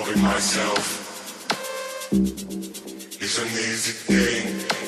solving myself is an easy thing.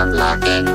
unlocking.